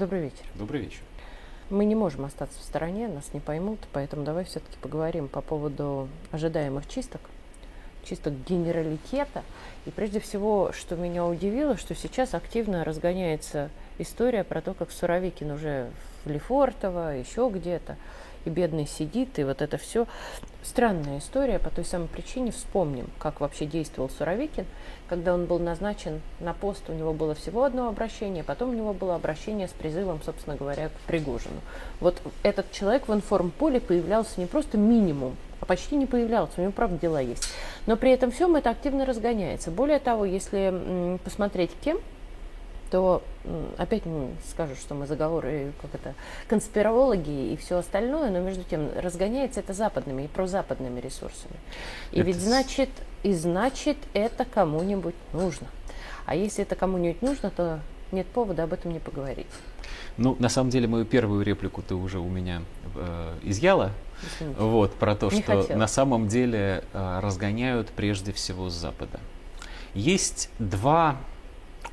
Добрый вечер. Добрый вечер. Мы не можем остаться в стороне, нас не поймут, поэтому давай все-таки поговорим по поводу ожидаемых чисток, чисток генералитета. И прежде всего, что меня удивило, что сейчас активно разгоняется история про то, как Суровикин уже в Лефортово, еще где-то и бедный сидит, и вот это все. Странная история по той самой причине. Вспомним, как вообще действовал Суровикин. Когда он был назначен на пост, у него было всего одно обращение, потом у него было обращение с призывом, собственно говоря, к Пригожину. Вот этот человек в информполе появлялся не просто минимум, а почти не появлялся, у него, правда, дела есть. Но при этом всем это активно разгоняется. Более того, если посмотреть кем, то опять скажут, что мы заговоры, как это, конспирологи и все остальное, но между тем разгоняется это западными и прозападными ресурсами. И это... ведь значит, и значит это кому-нибудь нужно. А если это кому-нибудь нужно, то нет повода об этом не поговорить. Ну, на самом деле, мою первую реплику ты уже у меня э, изъяла. Извините. Вот, про то, не что хотела. на самом деле э, разгоняют прежде всего с Запада. Есть два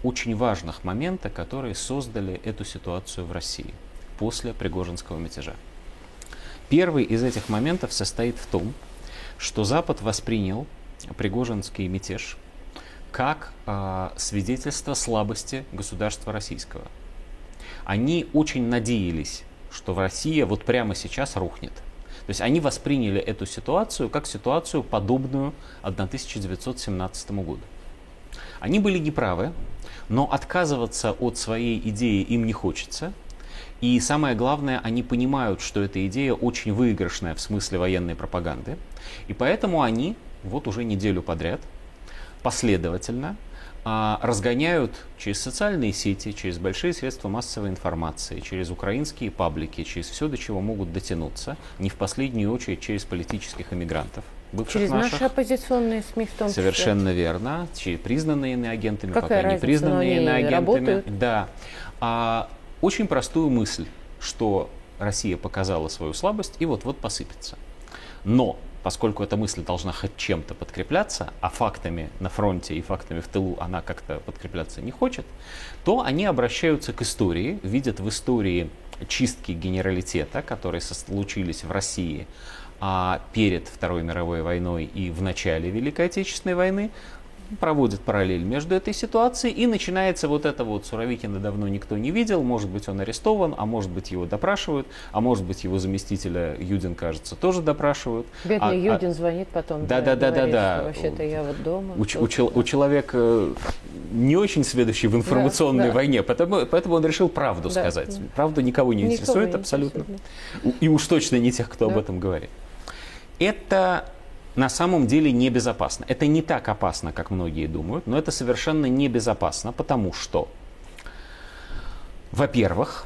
очень важных момента, которые создали эту ситуацию в России после Пригожинского мятежа. Первый из этих моментов состоит в том, что Запад воспринял Пригожинский мятеж как э, свидетельство слабости государства российского. Они очень надеялись, что Россия вот прямо сейчас рухнет. То есть они восприняли эту ситуацию как ситуацию, подобную 1917 году. Они были неправы, но отказываться от своей идеи им не хочется. И самое главное, они понимают, что эта идея очень выигрышная в смысле военной пропаганды. И поэтому они вот уже неделю подряд последовательно разгоняют через социальные сети, через большие средства массовой информации, через украинские паблики, через все, до чего могут дотянуться, не в последнюю очередь через политических иммигрантов бывших Через наших. наши оппозиционные СМИ в том числе. Совершенно верно. Через признанные иноагентами, Какая пока не признанные иноагентами. Работают? Да. А, очень простую мысль, что Россия показала свою слабость и вот-вот посыпется. Но поскольку эта мысль должна хоть чем-то подкрепляться, а фактами на фронте и фактами в тылу она как-то подкрепляться не хочет, то они обращаются к истории, видят в истории чистки генералитета, которые случились в России а перед Второй мировой войной и в начале Великой Отечественной войны, проводит параллель между этой ситуацией, и начинается вот это вот Суровикина давно никто не видел, может быть он арестован, а может быть его допрашивают, а может быть его заместителя Юдин, кажется, тоже допрашивают. Бедный а, Юдин а... звонит потом. Да, да, да, да, да. Вообще-то я вот дома. У, у, чел, у человека не очень сведущий в информационной да, да. войне, поэтому, поэтому он решил правду да, сказать. Да. Правда никого не никого интересует не абсолютно. Интересует. И уж точно не тех, кто да. об этом говорит это на самом деле небезопасно. Это не так опасно, как многие думают, но это совершенно небезопасно, потому что, во-первых,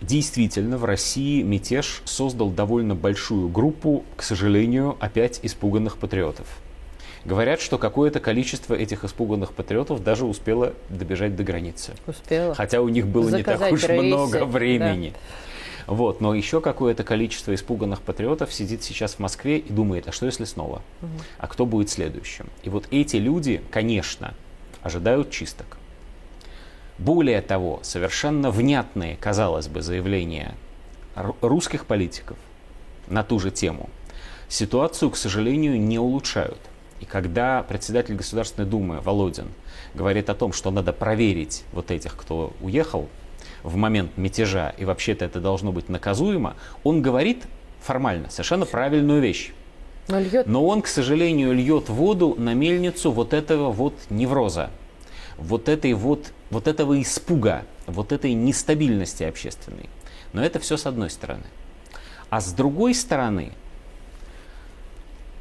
действительно в России мятеж создал довольно большую группу, к сожалению, опять испуганных патриотов. Говорят, что какое-то количество этих испуганных патриотов даже успело добежать до границы. Успело. Хотя у них было Заказать не так уж рейсы. много времени. Да. Вот, но еще какое-то количество испуганных патриотов сидит сейчас в Москве и думает, а что если снова? А кто будет следующим? И вот эти люди, конечно, ожидают чисток. Более того, совершенно внятные, казалось бы, заявления русских политиков на ту же тему ситуацию, к сожалению, не улучшают. И когда председатель Государственной Думы Володин говорит о том, что надо проверить вот этих, кто уехал в момент мятежа, и вообще-то это должно быть наказуемо, он говорит формально совершенно правильную вещь. Но, льет... Но он, к сожалению, льет воду на мельницу вот этого вот невроза, вот этой вот, вот этого испуга, вот этой нестабильности общественной. Но это все с одной стороны. А с другой стороны,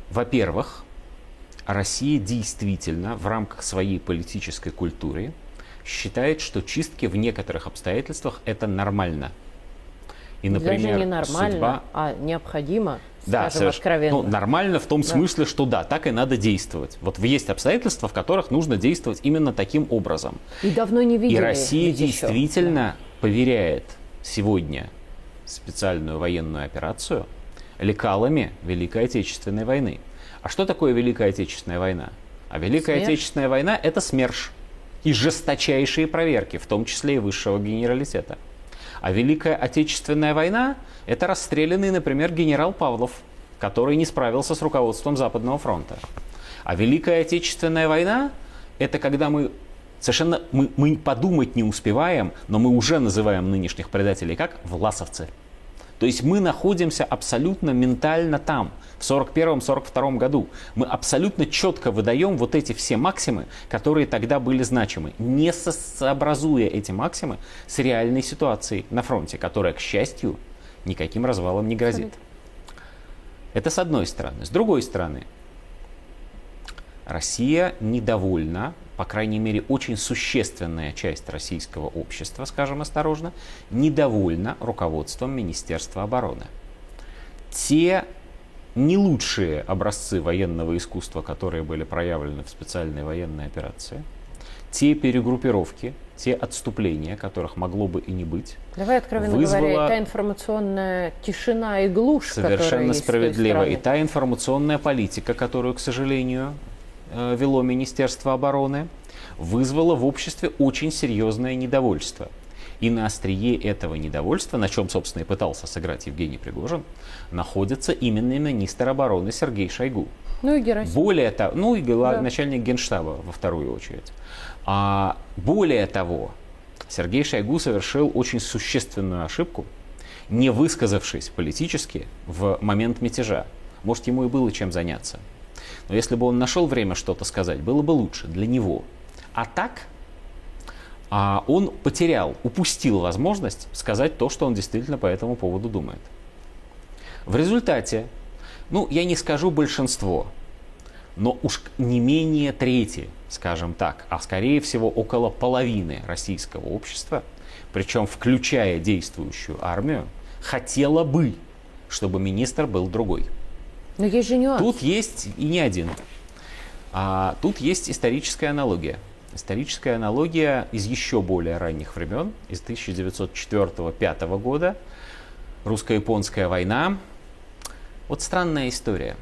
во-первых, Россия действительно в рамках своей политической культуры считает, что чистки в некоторых обстоятельствах это нормально. И, например, Даже не нормально, судьба... а необходимо, да, скажем соверш... откровенно. Ну, нормально в том да. смысле, что да, так и надо действовать. Вот есть обстоятельства, в которых нужно действовать именно таким образом. И давно не видели. И Россия действительно да. поверяет сегодня специальную военную операцию лекалами Великой Отечественной войны. А что такое Великая Отечественная война? А Великая СМЕРШ. Отечественная война – это СМЕРШ и жесточайшие проверки, в том числе и высшего генералитета. А Великая Отечественная война – это расстрелянный, например, генерал Павлов, который не справился с руководством Западного фронта. А Великая Отечественная война – это когда мы совершенно мы, мы подумать не успеваем, но мы уже называем нынешних предателей как власовцы. То есть мы находимся абсолютно ментально там, в 41-42 году. Мы абсолютно четко выдаем вот эти все максимы, которые тогда были значимы, не сообразуя эти максимы с реальной ситуацией на фронте, которая, к счастью, никаким развалом не грозит. Это с одной стороны. С другой стороны, Россия недовольна, по крайней мере, очень существенная часть российского общества, скажем осторожно, недовольна руководством Министерства обороны. Те не лучшие образцы военного искусства, которые были проявлены в специальной военной операции, те перегруппировки, те отступления, которых могло бы и не быть. Давай откровенно вызвала... говоря, та информационная тишина и глушь, Совершенно справедливо. И та информационная политика, которую, к сожалению, вело Министерство обороны, вызвало в обществе очень серьезное недовольство. И на острие этого недовольства, на чем, собственно, и пытался сыграть Евгений Пригожин, находится именно министр обороны Сергей Шойгу. Ну и Герасим. Более того, ну и да. начальник генштаба во вторую очередь. А, более того, Сергей Шойгу совершил очень существенную ошибку, не высказавшись политически в момент мятежа. Может, ему и было чем заняться. Но если бы он нашел время что-то сказать, было бы лучше для него. А так а он потерял, упустил возможность сказать то, что он действительно по этому поводу думает. В результате, ну, я не скажу большинство, но уж не менее трети, скажем так, а скорее всего около половины российского общества, причем включая действующую армию, хотела бы, чтобы министр был другой. Но есть же нюанс. Тут есть и не один. А, тут есть историческая аналогия. Историческая аналогия из еще более ранних времен, из 1904-1905 года. Русско-японская война. Вот странная история.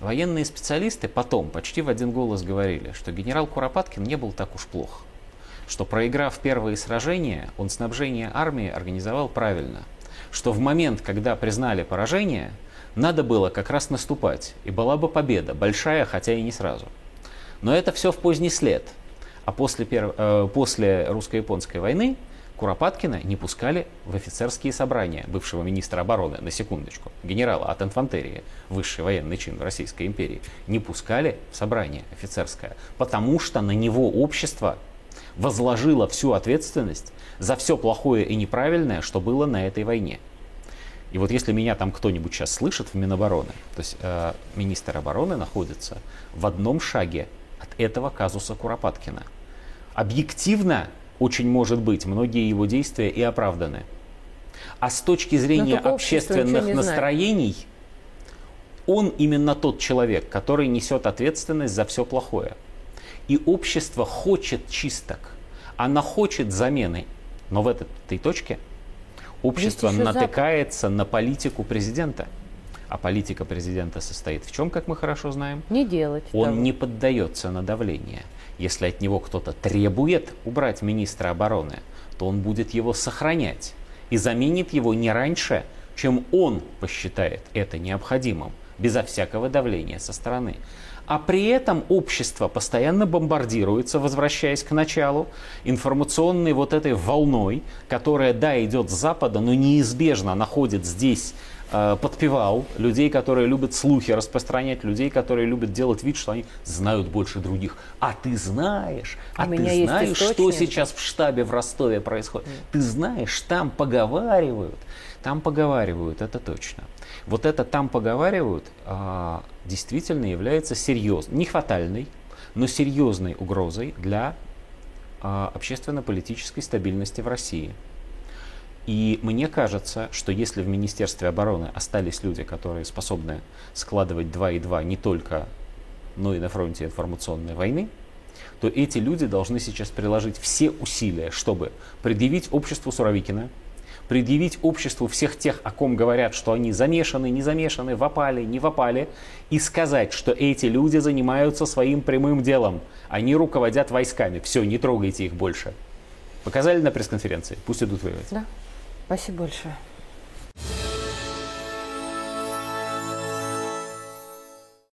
Военные специалисты потом почти в один голос говорили, что генерал Куропаткин не был так уж плох. Что проиграв первые сражения, он снабжение армии организовал правильно. Что в момент, когда признали поражение, надо было как раз наступать, и была бы победа, большая, хотя и не сразу. Но это все в поздний след. А после, перв... э, после русско-японской войны Куропаткина не пускали в офицерские собрания бывшего министра обороны, на секундочку, генерала от инфантерии, высший военный чин в Российской империи, не пускали в собрание офицерское, потому что на него общество возложило всю ответственность за все плохое и неправильное, что было на этой войне. И вот если меня там кто-нибудь сейчас слышит в Минобороны, то есть э, министр обороны находится в одном шаге от этого казуса Куропаткина. Объективно, очень может быть, многие его действия и оправданы. А с точки зрения общественных настроений, он именно тот человек, который несет ответственность за все плохое. И общество хочет чисток, она хочет замены. Но в этой точке общество натыкается на политику президента. А политика президента состоит в чем, как мы хорошо знаем? Не делать. Он того. не поддается на давление. Если от него кто-то требует убрать министра обороны, то он будет его сохранять и заменит его не раньше, чем он посчитает это необходимым, безо всякого давления со стороны. А при этом общество постоянно бомбардируется, возвращаясь к началу, информационной вот этой волной, которая, да, идет с Запада, но неизбежно находит здесь подпевал, людей, которые любят слухи распространять, людей, которые любят делать вид, что они знают больше других. А ты знаешь, а ты знаешь, что сейчас в штабе в Ростове происходит. Ты знаешь, там поговаривают. Там поговаривают, это точно. Вот это там поговаривают а, действительно является серьезной, не хватальной, но серьезной угрозой для а, общественно-политической стабильности в России. И мне кажется, что если в Министерстве обороны остались люди, которые способны складывать 2 и 2 не только, но и на фронте информационной войны, то эти люди должны сейчас приложить все усилия, чтобы предъявить обществу Суровикина, предъявить обществу всех тех, о ком говорят, что они замешаны, не замешаны, вопали, не вопали, и сказать, что эти люди занимаются своим прямым делом. Они руководят войсками. Все, не трогайте их больше. Показали на пресс-конференции, пусть идут воевать. Да. Спасибо большое.